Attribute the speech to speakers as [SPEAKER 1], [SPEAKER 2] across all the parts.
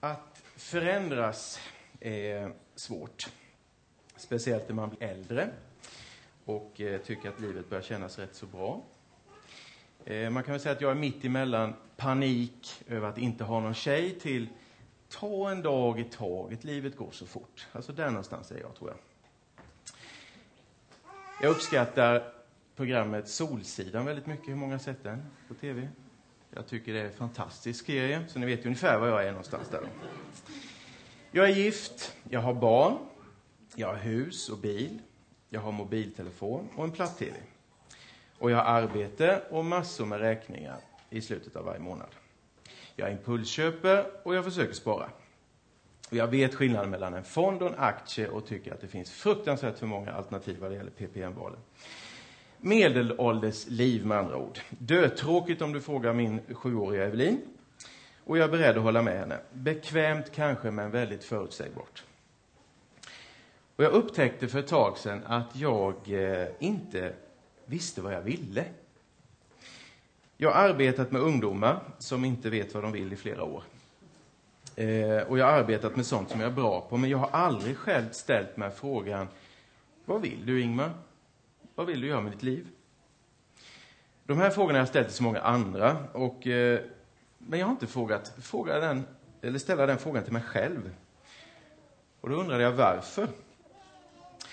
[SPEAKER 1] Att förändras är svårt. Speciellt när man blir äldre och eh, tycker att livet börjar kännas rätt så bra. Eh, man kan väl säga att jag är mitt emellan panik över att inte ha någon tjej till ta en dag i taget, livet går så fort. Alltså där någonstans är jag, tror jag. Jag uppskattar programmet Solsidan väldigt mycket. Hur många har sett den på tv? Jag tycker det är en fantastisk serie, så ni vet ungefär var jag är någonstans där. Jag är gift, jag har barn, jag har hus och bil, jag har mobiltelefon och en platt-tv. Och jag har arbete och massor med räkningar i slutet av varje månad. Jag impulsköper och jag försöker spara. Och jag vet skillnaden mellan en fond och en aktie och tycker att det finns fruktansvärt för många alternativ vad det gäller PPM-valen. Medelålders liv med andra ord. Dötråkigt om du frågar min sjuåriga Evelin. Och jag är beredd att hålla med henne. Bekvämt kanske, men väldigt förutsägbart. Och jag upptäckte för ett tag sedan att jag eh, inte visste vad jag ville. Jag har arbetat med ungdomar som inte vet vad de vill i flera år. Eh, och jag har arbetat med sånt som jag är bra på, men jag har aldrig själv ställt mig frågan, vad vill du Ingmar? Vad vill du göra med ditt liv? De här frågorna har jag ställt till så många andra, och, eh, men jag har inte frågat, fråga den, eller ställa den frågan till mig själv. Och då undrade jag varför.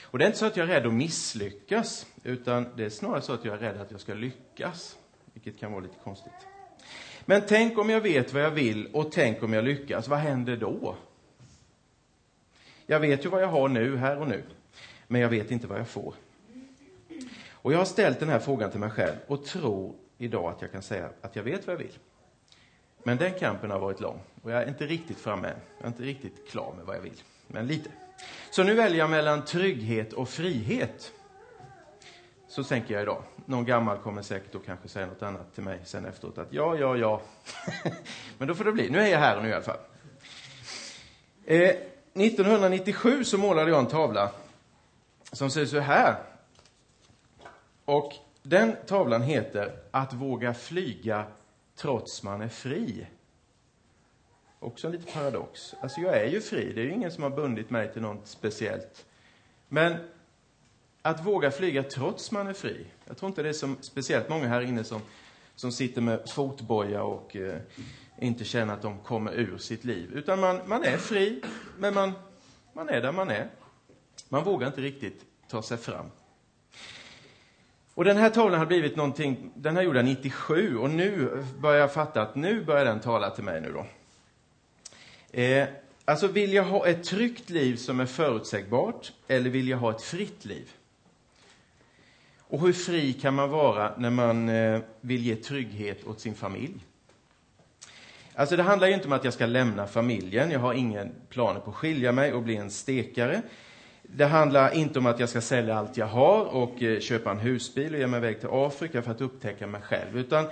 [SPEAKER 1] Och det är inte så att jag är rädd att misslyckas, utan det är snarare så att jag är rädd att jag ska lyckas, vilket kan vara lite konstigt. Men tänk om jag vet vad jag vill och tänk om jag lyckas, vad händer då? Jag vet ju vad jag har nu, här och nu, men jag vet inte vad jag får. Och jag har ställt den här frågan till mig själv och tror idag att jag kan säga att jag vet vad jag vill. Men den kampen har varit lång och jag är inte riktigt framme än. Jag är inte riktigt klar med vad jag vill, men lite. Så nu väljer jag mellan trygghet och frihet. Så tänker jag idag. Någon gammal kommer säkert och kanske säga något annat till mig sen efteråt. Att ja, ja, ja. Men då får det bli. Nu är jag här nu i alla fall. Eh, 1997 så målade jag en tavla som ser så här. Och den tavlan heter Att våga flyga trots man är fri. Också en liten paradox. Alltså, jag är ju fri. Det är ju ingen som har bundit mig till något speciellt. Men att våga flyga trots man är fri. Jag tror inte det är som speciellt många här inne som, som sitter med fotboja och eh, inte känner att de kommer ur sitt liv. Utan man, man är fri, men man, man är där man är. Man vågar inte riktigt ta sig fram. Och den här tavlan har blivit någonting, den här gjorde jag 97 och nu börjar jag fatta att nu börjar den tala till mig nu då. Eh, alltså, vill jag ha ett tryggt liv som är förutsägbart eller vill jag ha ett fritt liv? Och hur fri kan man vara när man eh, vill ge trygghet åt sin familj? Alltså det handlar ju inte om att jag ska lämna familjen. Jag har ingen planer på att skilja mig och bli en stekare. Det handlar inte om att jag ska sälja allt jag har och eh, köpa en husbil och ge mig iväg till Afrika för att upptäcka mig själv. Utan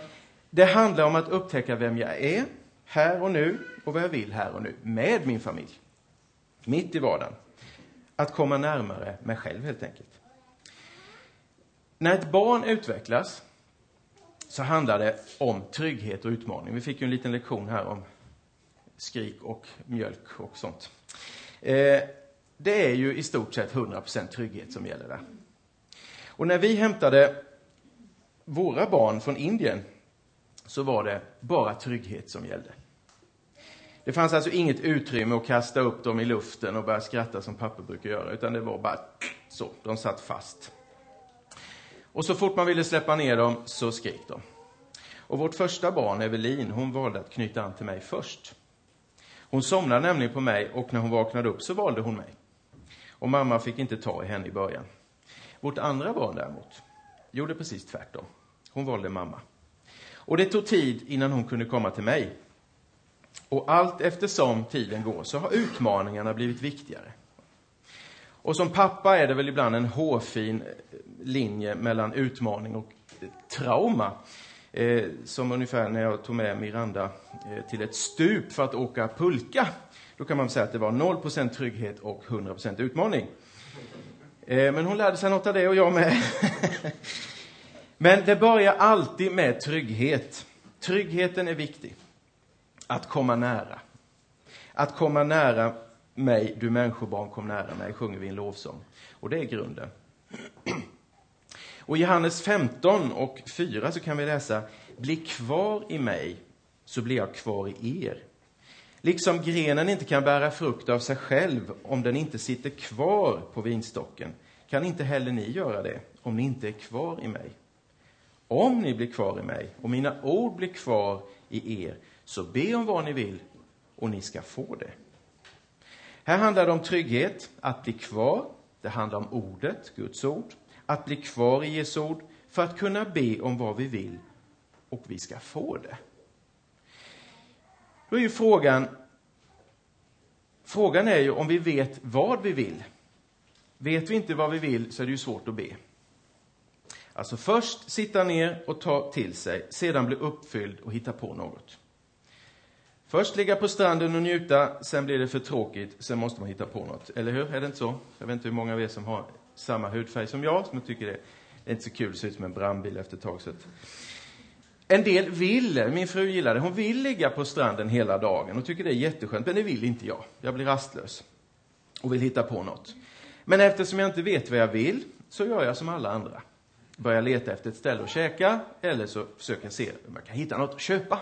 [SPEAKER 1] det handlar om att upptäcka vem jag är, här och nu, och vad jag vill här och nu, med min familj. Mitt i vardagen. Att komma närmare mig själv, helt enkelt. När ett barn utvecklas så handlar det om trygghet och utmaning. Vi fick ju en liten lektion här om skrik och mjölk och sånt. Eh, det är ju i stort sett 100% trygghet som gäller där. Och när vi hämtade våra barn från Indien så var det bara trygghet som gällde. Det fanns alltså inget utrymme att kasta upp dem i luften och börja skratta som pappa brukar göra, utan det var bara så, de satt fast. Och så fort man ville släppa ner dem så skrek de. Och vårt första barn, Evelin, hon valde att knyta an till mig först. Hon somnade nämligen på mig och när hon vaknade upp så valde hon mig. Och mamma fick inte ta i henne i början. Vårt andra barn däremot gjorde precis tvärtom. Hon valde mamma. Och det tog tid innan hon kunde komma till mig. Och allt eftersom tiden går så har utmaningarna blivit viktigare. Och som pappa är det väl ibland en hårfin eh, linje mellan utmaning och eh, trauma. Eh, som ungefär när jag tog med Miranda eh, till ett stup för att åka pulka. Då kan man säga att det var 0% trygghet och 100% utmaning. Eh, men hon lärde sig något av det och jag med. men det börjar alltid med trygghet. Tryggheten är viktig. Att komma nära. Att komma nära mig, du människobarn, kom nära mig, sjunger vi en lovsång. Och det är grunden. Och i Johannes 15 och 4 så kan vi läsa, bli kvar i mig, så blir jag kvar i er. Liksom grenen inte kan bära frukt av sig själv om den inte sitter kvar på vinstocken, kan inte heller ni göra det om ni inte är kvar i mig. Om ni blir kvar i mig och mina ord blir kvar i er, så be om vad ni vill och ni ska få det. Här handlar det om trygghet, att bli kvar. Det handlar om ordet, Guds ord. Att bli kvar i Jesu ord för att kunna be om vad vi vill och vi ska få det. Då är ju frågan, frågan är ju om vi vet vad vi vill. Vet vi inte vad vi vill så är det ju svårt att be. Alltså först sitta ner och ta till sig, sedan bli uppfylld och hitta på något. Först ligga på stranden och njuta, sen blir det för tråkigt, sen måste man hitta på något. Eller hur? Är det inte så? Jag vet inte hur många av er som har samma hudfärg som jag, som tycker det är inte så kul, att se ut som en brandbil efter ett tag. Så att... En del vill, min fru gillar det, hon vill ligga på stranden hela dagen och tycker det är jätteskönt, men det vill inte jag. Jag blir rastlös och vill hitta på något. Men eftersom jag inte vet vad jag vill, så gör jag som alla andra. Börjar leta efter ett ställe att käka, eller så försöker jag se om jag kan hitta något att köpa.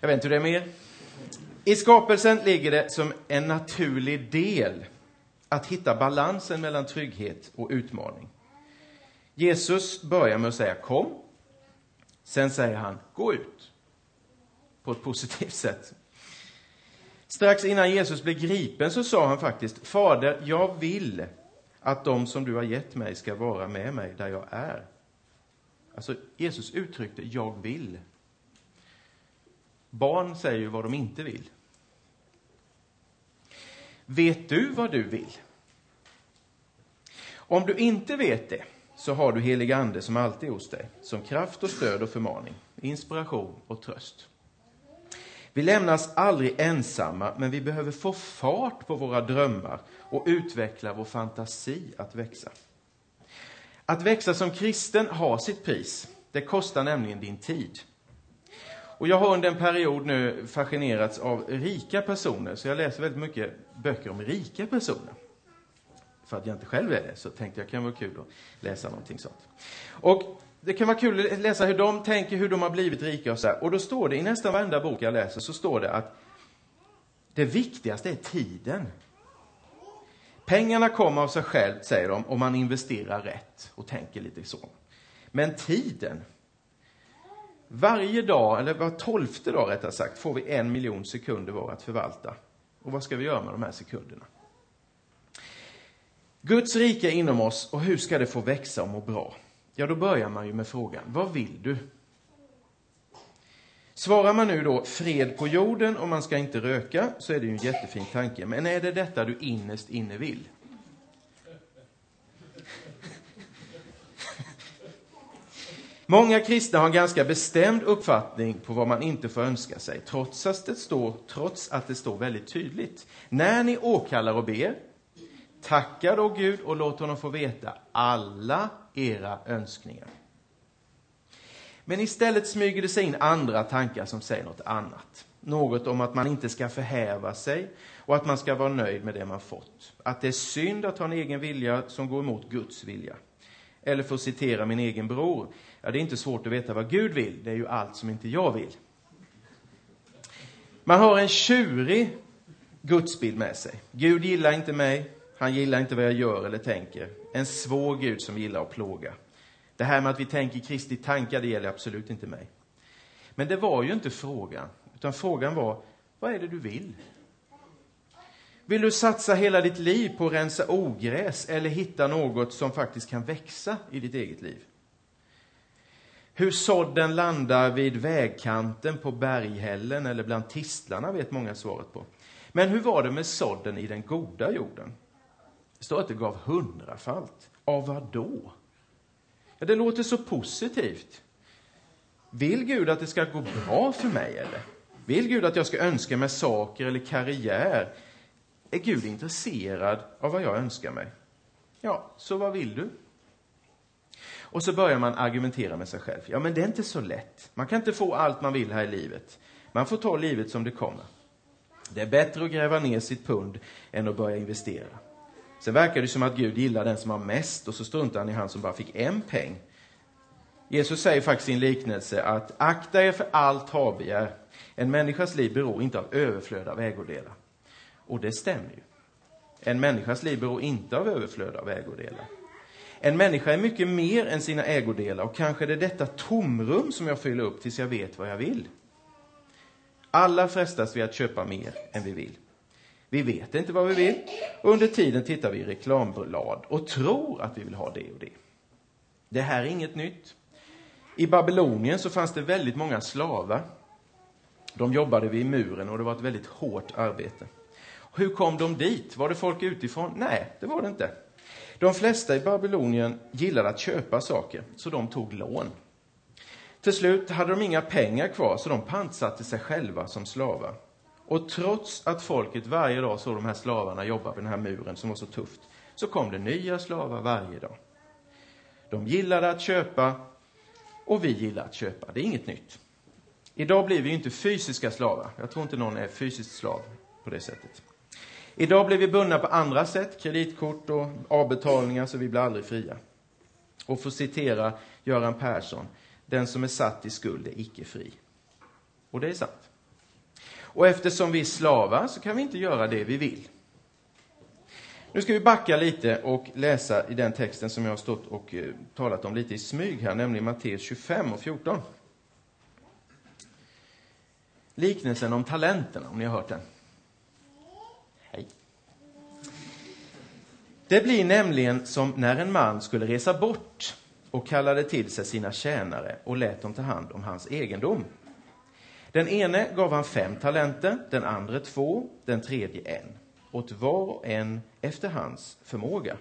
[SPEAKER 1] Jag vet inte hur det är med er. I skapelsen ligger det som en naturlig del att hitta balansen mellan trygghet och utmaning. Jesus börjar med att säga kom. Sen säger han gå ut. På ett positivt sätt. Strax innan Jesus blev gripen så sa han faktiskt Fader, jag vill att de som du har gett mig ska vara med mig där jag är. Alltså, Jesus uttryckte jag vill. Barn säger ju vad de inte vill. Vet du vad du vill? Om du inte vet det, så har du helig ande som alltid är hos dig, som kraft och stöd och förmaning, inspiration och tröst. Vi lämnas aldrig ensamma, men vi behöver få fart på våra drömmar och utveckla vår fantasi att växa. Att växa som kristen har sitt pris. Det kostar nämligen din tid. Och jag har under en period nu fascinerats av rika personer, så jag läser väldigt mycket böcker om rika personer. För att jag inte själv är det, så tänkte jag kan vara kul att läsa någonting sånt. Och det kan vara kul att läsa hur de tänker, hur de har blivit rika och så här. Och då står det i nästan varenda bok jag läser, så står det att det viktigaste är tiden. Pengarna kommer av sig själv, säger de, om man investerar rätt och tänker lite så. Men tiden, varje dag, eller var tolfte dag rättare sagt, får vi en miljon sekunder var att förvalta. Och vad ska vi göra med de här sekunderna? Guds rike är inom oss och hur ska det få växa och må bra? Ja, då börjar man ju med frågan, vad vill du? Svarar man nu då fred på jorden och man ska inte röka, så är det ju en jättefin tanke. Men är det detta du innerst inne vill? Många kristna har en ganska bestämd uppfattning på vad man inte får önska sig, trots att det står, trots att det står väldigt tydligt. När ni åkallar och ber, tacka då Gud och låt honom få veta alla era önskningar. Men istället smyger det sig in andra tankar som säger något annat. Något om att man inte ska förhäva sig och att man ska vara nöjd med det man fått. Att det är synd att ha en egen vilja som går emot Guds vilja. Eller för att citera min egen bror, ja, det är inte svårt att veta vad Gud vill, det är ju allt som inte jag vill. Man har en tjurig gudsbild med sig. Gud gillar inte mig, han gillar inte vad jag gör eller tänker. En svår Gud som gillar att plåga. Det här med att vi tänker Kristi tankar, det gäller absolut inte mig. Men det var ju inte frågan, utan frågan var, vad är det du vill? Vill du satsa hela ditt liv på att rensa ogräs eller hitta något som faktiskt kan växa i ditt eget liv? Hur sådden landar vid vägkanten på berghällen eller bland tistlarna vet många svaret på. Men hur var det med sådden i den goda jorden? Det står att det gav hundrafalt. Av vad då? Ja, det låter så positivt. Vill Gud att det ska gå bra för mig, eller? Vill Gud att jag ska önska mig saker eller karriär? Är Gud intresserad av vad jag önskar mig? Ja, så vad vill du? Och så börjar man argumentera med sig själv. Ja, men det är inte så lätt. Man kan inte få allt man vill här i livet. Man får ta livet som det kommer. Det är bättre att gräva ner sitt pund än att börja investera. Sen verkar det som att Gud gillar den som har mest och så struntar han i han som bara fick en peng. Jesus säger faktiskt i en liknelse att akta er för allt habegär. En människas liv beror inte av överflöd av ägodelar. Och det stämmer ju. En människas liv beror inte av överflöd av ägodelar. En människa är mycket mer än sina ägodelar och kanske är det detta tomrum som jag fyller upp tills jag vet vad jag vill. Alla frestas vi att köpa mer än vi vill. Vi vet inte vad vi vill och under tiden tittar vi i reklamblad och tror att vi vill ha det och det. Det här är inget nytt. I Babylonien så fanns det väldigt många slavar. De jobbade vid muren och det var ett väldigt hårt arbete. Hur kom de dit? Var det folk utifrån? Nej, det var det inte. De flesta i Babylonien gillade att köpa saker, så de tog lån. Till slut hade de inga pengar kvar, så de pantsatte sig själva som slavar. Och trots att folket varje dag såg de här slavarna jobba vid den här muren som var så tufft, så kom det nya slavar varje dag. De gillade att köpa och vi gillar att köpa. Det är inget nytt. Idag blir vi inte fysiska slavar. Jag tror inte någon är fysiskt slav på det sättet. Idag blir vi bundna på andra sätt, kreditkort och avbetalningar, så vi blir aldrig fria. Och för att citera Göran Persson, den som är satt i skuld är icke fri. Och det är sant. Och eftersom vi är slavar så kan vi inte göra det vi vill. Nu ska vi backa lite och läsa i den texten som jag har stått och eh, talat om lite i smyg här, nämligen Matteus 25 och 14. Liknelsen om talenterna, om ni har hört den. Det blir nämligen som när en man skulle resa bort och kallade till sig sina tjänare och lät dem ta hand om hans egendom. Den ene gav han fem talenter, den andra två, den tredje en, åt var och en efter hans förmåga.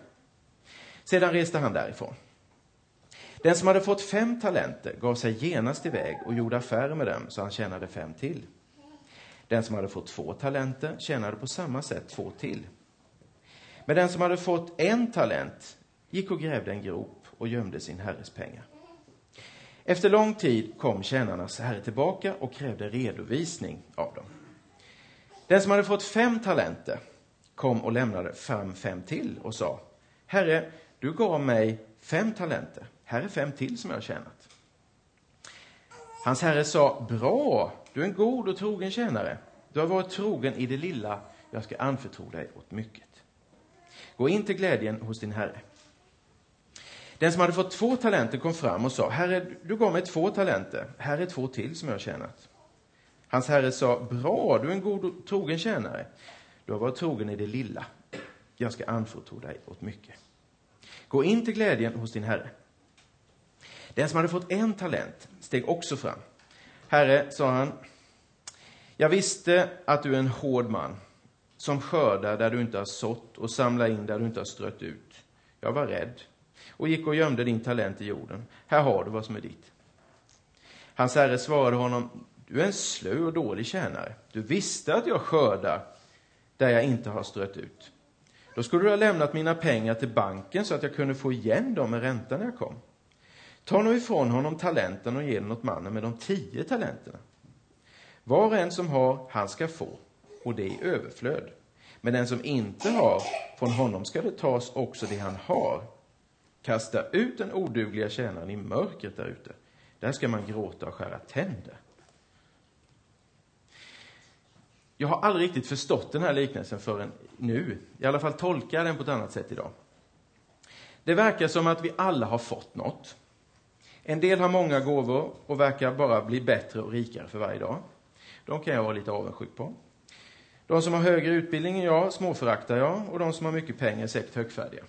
[SPEAKER 1] Sedan reste han därifrån. Den som hade fått fem talenter gav sig genast iväg och gjorde affärer med dem, så han tjänade fem till. Den som hade fått två talenter tjänade på samma sätt två till. Men den som hade fått en talent gick och grävde en grop och gömde sin herres pengar. Efter lång tid kom tjänarnas herre tillbaka och krävde redovisning av dem. Den som hade fått fem talenter kom och lämnade fram fem till och sa, Herre, du gav mig fem talenter. Här är fem till som jag har tjänat. Hans herre sa, bra, du är en god och trogen tjänare. Du har varit trogen i det lilla, jag ska anförtro dig åt mycket. Gå in till glädjen hos din herre. Den som hade fått två talenter kom fram och sa, Herre, du gav mig två talenter. Här är två till som jag har tjänat. Hans herre sa, bra, du är en god och trogen tjänare. Du har varit trogen i det lilla. Jag ska anförtro dig åt mycket. Gå in till glädjen hos din herre. Den som hade fått en talent steg också fram. Herre, sa han, jag visste att du är en hård man som skördar där du inte har sått och samlar in där du inte har strött ut. Jag var rädd och gick och gömde din talent i jorden. Här har du vad som är ditt. Hans herre svarade honom, du är en slö och dålig tjänare. Du visste att jag skördar där jag inte har strött ut. Då skulle du ha lämnat mina pengar till banken så att jag kunde få igen dem med ränta när jag kom. Ta nu ifrån honom talenten och ge den åt mannen med de tio talenterna. Var och en som har, han ska få, och det i överflöd. Men den som inte har, från honom ska det tas också det han har. Kasta ut den odugliga tjänaren i mörkret där ute. Där ska man gråta och skära tänder. Jag har aldrig riktigt förstått den här liknelsen förrän nu. I alla fall tolkar jag den på ett annat sätt idag. Det verkar som att vi alla har fått något. En del har många gåvor och verkar bara bli bättre och rikare för varje dag. De kan jag vara lite avundsjuk på. De som har högre utbildning än jag småföraktar jag och de som har mycket pengar är säkert högfärdiga.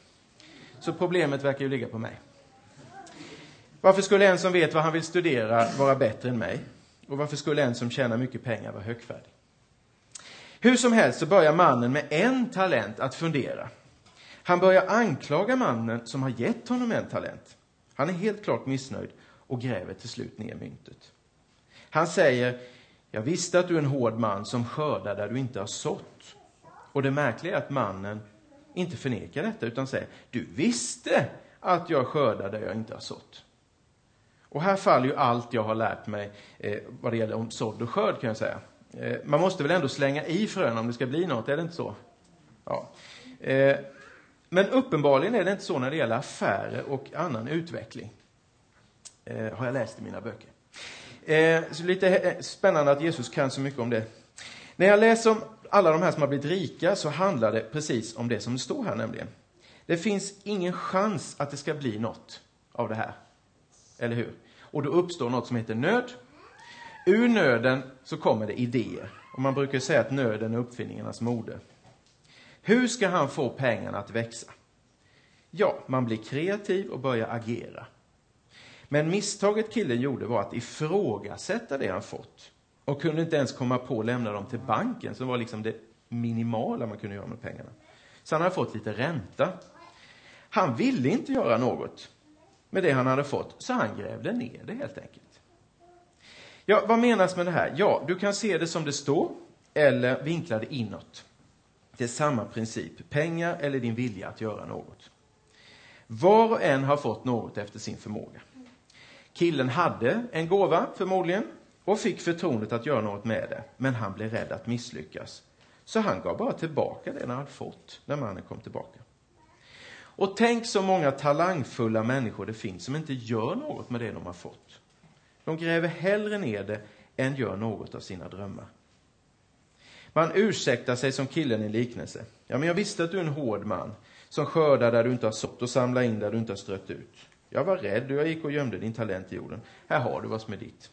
[SPEAKER 1] Så problemet verkar ju ligga på mig. Varför skulle en som vet vad han vill studera vara bättre än mig? Och varför skulle en som tjänar mycket pengar vara högfärdig? Hur som helst så börjar mannen med en talent att fundera. Han börjar anklaga mannen som har gett honom en talent. Han är helt klart missnöjd och gräver till slut ner myntet. Han säger, jag visste att du är en hård man som skördar där du inte har sått. Och det märkliga är att mannen inte förnekar detta utan säger, du visste att jag skördar där jag inte har sått. Och här faller ju allt jag har lärt mig eh, vad det gäller om sådd och skörd, kan jag säga. Eh, man måste väl ändå slänga i frön om det ska bli något, är det inte så? Ja. Eh, men uppenbarligen är det inte så när det gäller affärer och annan utveckling. Eh, har jag läst i mina böcker. Eh, så lite eh, spännande att Jesus kan så mycket om det. När jag läser om alla de här som har blivit rika så handlar det precis om det som står här nämligen. Det finns ingen chans att det ska bli något av det här. Eller hur? Och då uppstår något som heter nöd. Ur nöden så kommer det idéer. Och man brukar säga att nöden är uppfinningarnas moder. Hur ska han få pengarna att växa? Ja, man blir kreativ och börjar agera. Men misstaget killen gjorde var att ifrågasätta det han fått och kunde inte ens komma på att lämna dem till banken, som var liksom det minimala man kunde göra med pengarna. Så han hade fått lite ränta. Han ville inte göra något med det han hade fått, så han grävde ner det helt enkelt. Ja, vad menas med det här? Ja, du kan se det som det står, eller vinkla det inåt. Det är samma princip, pengar eller din vilja att göra något. Var och en har fått något efter sin förmåga. Killen hade en gåva, förmodligen, och fick förtroendet att göra något med det, men han blev rädd att misslyckas. Så han gav bara tillbaka det han hade fått när mannen kom tillbaka. Och tänk så många talangfulla människor det finns som inte gör något med det de har fått. De gräver hellre ner det än gör något av sina drömmar. Man ursäktar sig som killen i en liknelse. Ja, men jag visste att du är en hård man som skördar där du inte har sått och samlar in där du inte har strött ut. Jag var rädd och jag gick och gömde din talent i jorden. Här har du vad som är ditt.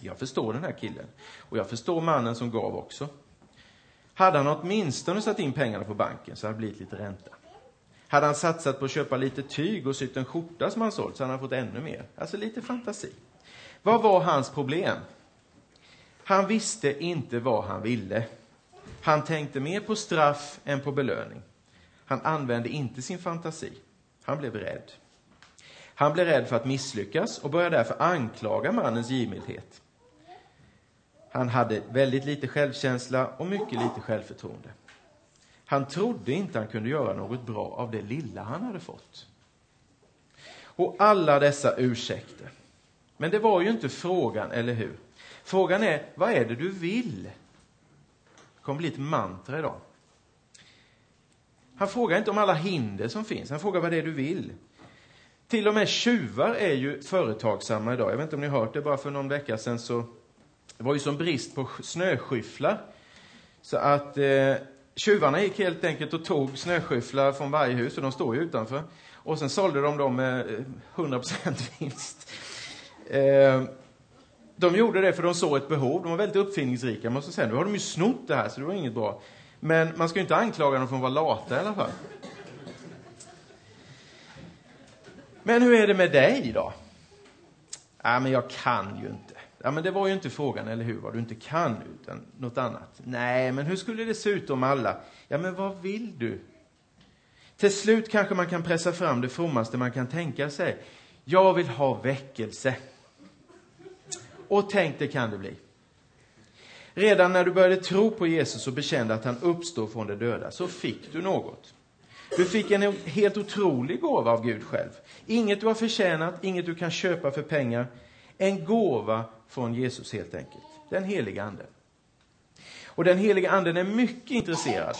[SPEAKER 1] Jag förstår den här killen. Och jag förstår mannen som gav också. Hade han åtminstone satt in pengarna på banken så hade det blivit lite ränta. Hade han satsat på att köpa lite tyg och sytt en skjorta som han sålt så hade han fått ännu mer. Alltså lite fantasi. Vad var hans problem? Han visste inte vad han ville. Han tänkte mer på straff än på belöning. Han använde inte sin fantasi. Han blev rädd. Han blev rädd för att misslyckas och började därför anklaga mannens givmildhet. Han hade väldigt lite självkänsla och mycket lite självförtroende. Han trodde inte han kunde göra något bra av det lilla han hade fått. Och alla dessa ursäkter. Men det var ju inte frågan, eller hur? Frågan är, vad är det du vill? Det kommer bli ett mantra idag. Han frågar inte om alla hinder som finns, han frågar vad det är du vill. Till och med tjuvar är ju företagsamma idag. Jag vet inte om ni har hört det, bara för någon vecka sedan så det var ju som brist på snöskyfflar. Så att eh, tjuvarna gick helt enkelt och tog snöskyfflar från varje hus, och de står ju utanför. Och sen sålde de dem med eh, 100% vinst. Eh, de gjorde det för de såg ett behov. De var väldigt uppfinningsrika, måste säga. Nu har de ju snott det här, så det var inget bra. Men man ska ju inte anklaga dem för att vara lata i alla fall. Men hur är det med dig då? Ja, men jag kan ju inte. Ja, men det var ju inte frågan, eller hur? Vad du inte kan, utan något annat. Nej, men hur skulle det se ut om alla? Ja, men vad vill du? Till slut kanske man kan pressa fram det frommaste man kan tänka sig. Jag vill ha väckelse. Och tänk, det kan det bli. Redan när du började tro på Jesus och bekände att han uppstår från de döda, så fick du något. Du fick en helt otrolig gåva av Gud själv. Inget du har förtjänat, inget du kan köpa för pengar. En gåva från Jesus helt enkelt. Den heliga anden. Och den heliga anden är mycket intresserad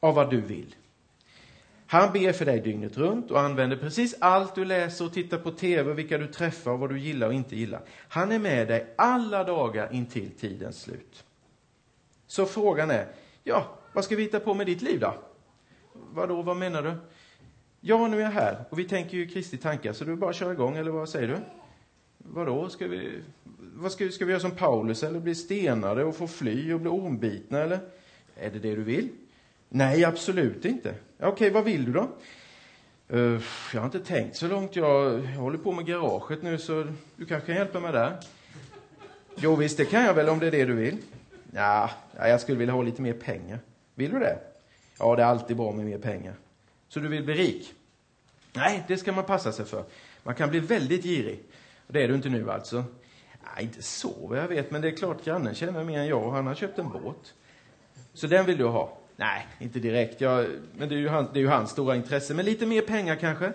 [SPEAKER 1] av vad du vill. Han ber för dig dygnet runt och använder precis allt du läser och tittar på TV, vilka du träffar och vad du gillar och inte gillar. Han är med dig alla dagar intill tidens slut. Så frågan är, ja, vad ska vi hitta på med ditt liv då? Vadå, vad menar du? Ja, nu är jag här och vi tänker ju Kristi tankar, så du bara kör igång, eller vad säger du? Vadå, ska vi, vad ska, ska vi göra som Paulus, eller bli stenade och få fly och bli ormbitna, eller? Är det det du vill? Nej, absolut inte. Okej, okay, vad vill du då? Uh, jag har inte tänkt så långt. Jag, jag håller på med garaget nu, så du kanske kan hjälpa mig där? Jo, visst, det kan jag väl om det är det du vill. Ja, jag skulle vilja ha lite mer pengar. Vill du det? Ja, det är alltid bra med mer pengar. Så du vill bli rik? Nej, det ska man passa sig för. Man kan bli väldigt girig. Det är du inte nu alltså? Nej, inte så vad jag vet, men det är klart grannen tjänar mer än jag och han har köpt en båt. Så den vill du ha? Nej, inte direkt. Jag, men det är, ju han, det är ju hans stora intresse. Men lite mer pengar kanske?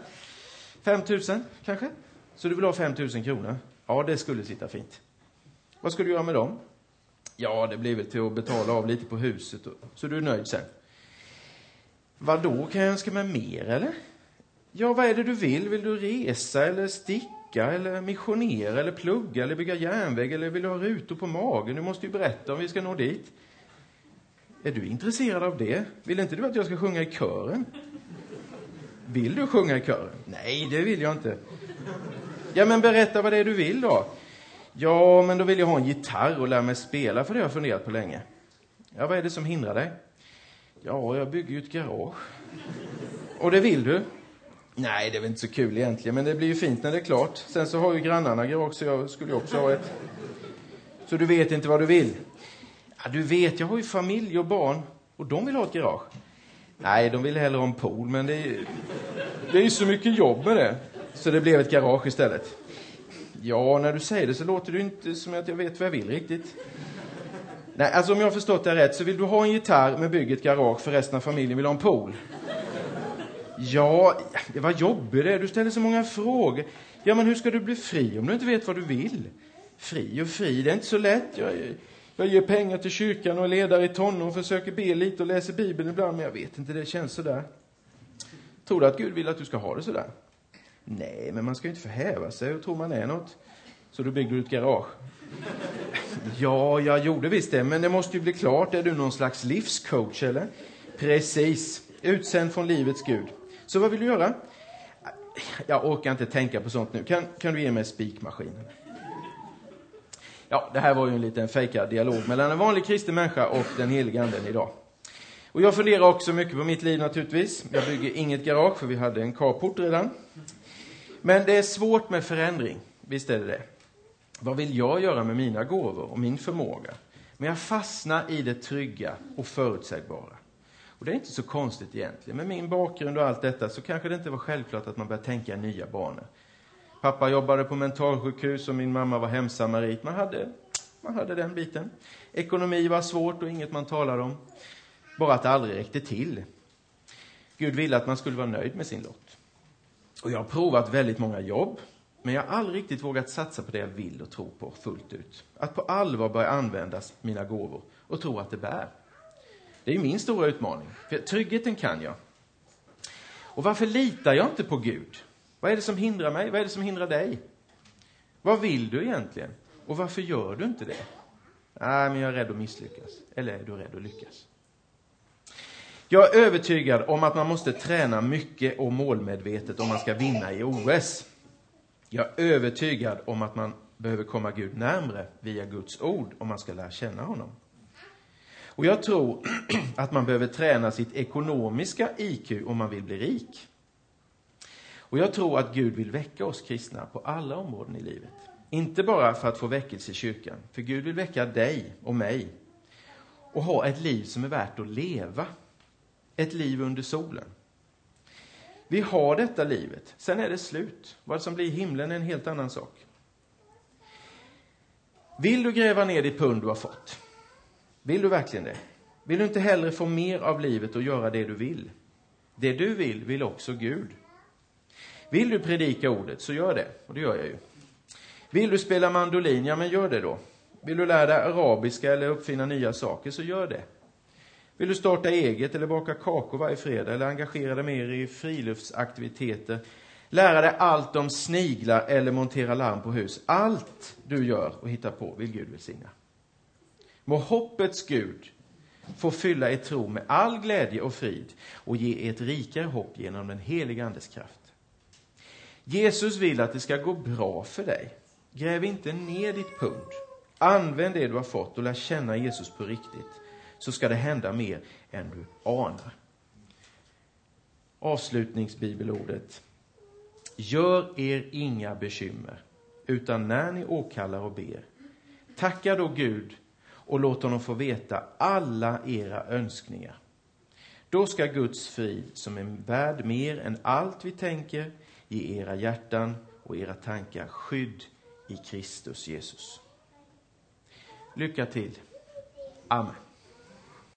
[SPEAKER 1] 5 000 kanske? Så du vill ha 5 000 kronor? Ja, det skulle sitta fint. Vad ska du göra med dem? Ja, det blir väl till att betala av lite på huset, och, så du är nöjd sen. Vad då kan jag önska mig mer, eller? Ja, vad är det du vill? Vill du resa eller sticka eller missionera eller plugga eller bygga järnväg eller vill du ha rutor på magen? Du måste ju berätta om vi ska nå dit. Är du intresserad av det? Vill inte du att jag ska sjunga i kören? Vill du sjunga i kören? Nej, det vill jag inte. Ja, men berätta vad det är du vill då. Ja, men då vill jag ha en gitarr och lära mig spela, för det har jag funderat på länge. Ja, vad är det som hindrar dig? Ja, jag bygger ju ett garage. Och det vill du? Nej, det är väl inte så kul egentligen, men det blir ju fint när det är klart. Sen så har ju grannarna garage, så jag skulle ju också ha ett. Så du vet inte vad du vill? Ja, du vet, jag har ju familj och barn, och de vill ha ett garage. Nej, de vill hellre ha en pool, men det är, det är ju så mycket jobb med det. Så det blev ett garage istället. Ja, när du säger det så låter det inte som att jag vet vad jag vill riktigt. Nej, alltså om jag har förstått det rätt så vill du ha en gitarr men bygga ett garage för resten av familjen vill ha en pool. Ja, vad jobbig det är. Du ställer så många frågor. Ja, men hur ska du bli fri om du inte vet vad du vill? Fri och fri, det är inte så lätt. Jag, jag ger pengar till kyrkan och är ledare i tonår, försöker be lite och läser Bibeln ibland, men jag vet inte, det känns sådär. Tror du att Gud vill att du ska ha det sådär? Nej, men man ska ju inte förhäva sig och tro man är något. Så då byggde du ett garage. Ja, jag gjorde visst det, men det måste ju bli klart. Är du någon slags livscoach, eller? Precis. Utsänd från livets Gud. Så vad vill du göra? Jag orkar inte tänka på sånt nu. Kan, kan du ge mig spikmaskinen? Ja, det här var ju en liten fejkad dialog mellan en vanlig kristen människa och den heliga anden idag. Och jag funderar också mycket på mitt liv naturligtvis. Jag bygger inget garage, för vi hade en carport redan. Men det är svårt med förändring, visst är det det. Vad vill jag göra med mina gåvor och min förmåga? Men jag fastnar i det trygga och förutsägbara. Och det är inte så konstigt egentligen. Med min bakgrund och allt detta så kanske det inte var självklart att man började tänka i nya banor. Pappa jobbade på mentalsjukhus och min mamma var hemsamarit. Man hade, man hade den biten. Ekonomi var svårt och inget man talade om. Bara att det aldrig räckte till. Gud ville att man skulle vara nöjd med sin lott. Och jag har provat väldigt många jobb, men jag har aldrig riktigt vågat satsa på det jag vill och tror på fullt ut. Att på allvar börja använda mina gåvor och tro att det bär. Det är min stora utmaning. För tryggheten kan jag. Och varför litar jag inte på Gud? Vad är det som hindrar mig? Vad är det som hindrar dig? Vad vill du egentligen? Och varför gör du inte det? Nej, men jag är rädd att misslyckas. Eller är du rädd att lyckas? Jag är övertygad om att man måste träna mycket och målmedvetet om man ska vinna i OS. Jag är övertygad om att man behöver komma Gud närmre via Guds ord om man ska lära känna honom. Och jag tror att man behöver träna sitt ekonomiska IQ om man vill bli rik. Och jag tror att Gud vill väcka oss kristna på alla områden i livet. Inte bara för att få väckelse i kyrkan, för Gud vill väcka dig och mig och ha ett liv som är värt att leva. Ett liv under solen. Vi har detta livet, sen är det slut. Vad som blir i himlen är en helt annan sak. Vill du gräva ner ditt pund du har fått? Vill du verkligen det? Vill du inte hellre få mer av livet och göra det du vill? Det du vill, vill också Gud. Vill du predika ordet, så gör det. Och det gör jag ju. Vill du spela mandolin, ja men gör det då. Vill du lära dig arabiska eller uppfinna nya saker, så gör det. Vill du starta eget eller baka kakor varje fredag eller engagera dig mer i friluftsaktiviteter? Lära dig allt om sniglar eller montera larm på hus. Allt du gör och hittar på vill Gud välsigna. Må hoppets Gud få fylla er tro med all glädje och frid och ge er ett rikare hopp genom den heliga Andes kraft. Jesus vill att det ska gå bra för dig. Gräv inte ner ditt pund. Använd det du har fått och lär känna Jesus på riktigt så ska det hända mer än du anar. Avslutningsbibelordet. Gör er inga bekymmer, utan när ni åkallar och ber, tacka då Gud och låt honom få veta alla era önskningar. Då ska Guds frid, som är värd mer än allt vi tänker, ge era hjärtan och era tankar skydd i Kristus Jesus. Lycka till. Amen.